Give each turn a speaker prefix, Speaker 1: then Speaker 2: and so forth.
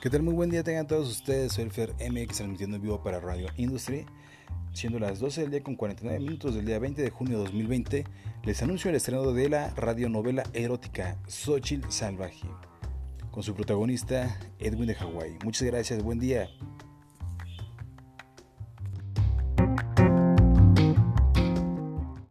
Speaker 1: ¿Qué tal? Muy buen día tengan todos ustedes. Soy el Fer MX transmitiendo en vivo para Radio Industry. Siendo las 12 del día con 49 minutos del día 20 de junio de 2020, les anuncio el estreno de la radionovela erótica Xochitl Salvaje, con su protagonista Edwin de Hawái. Muchas gracias, buen día.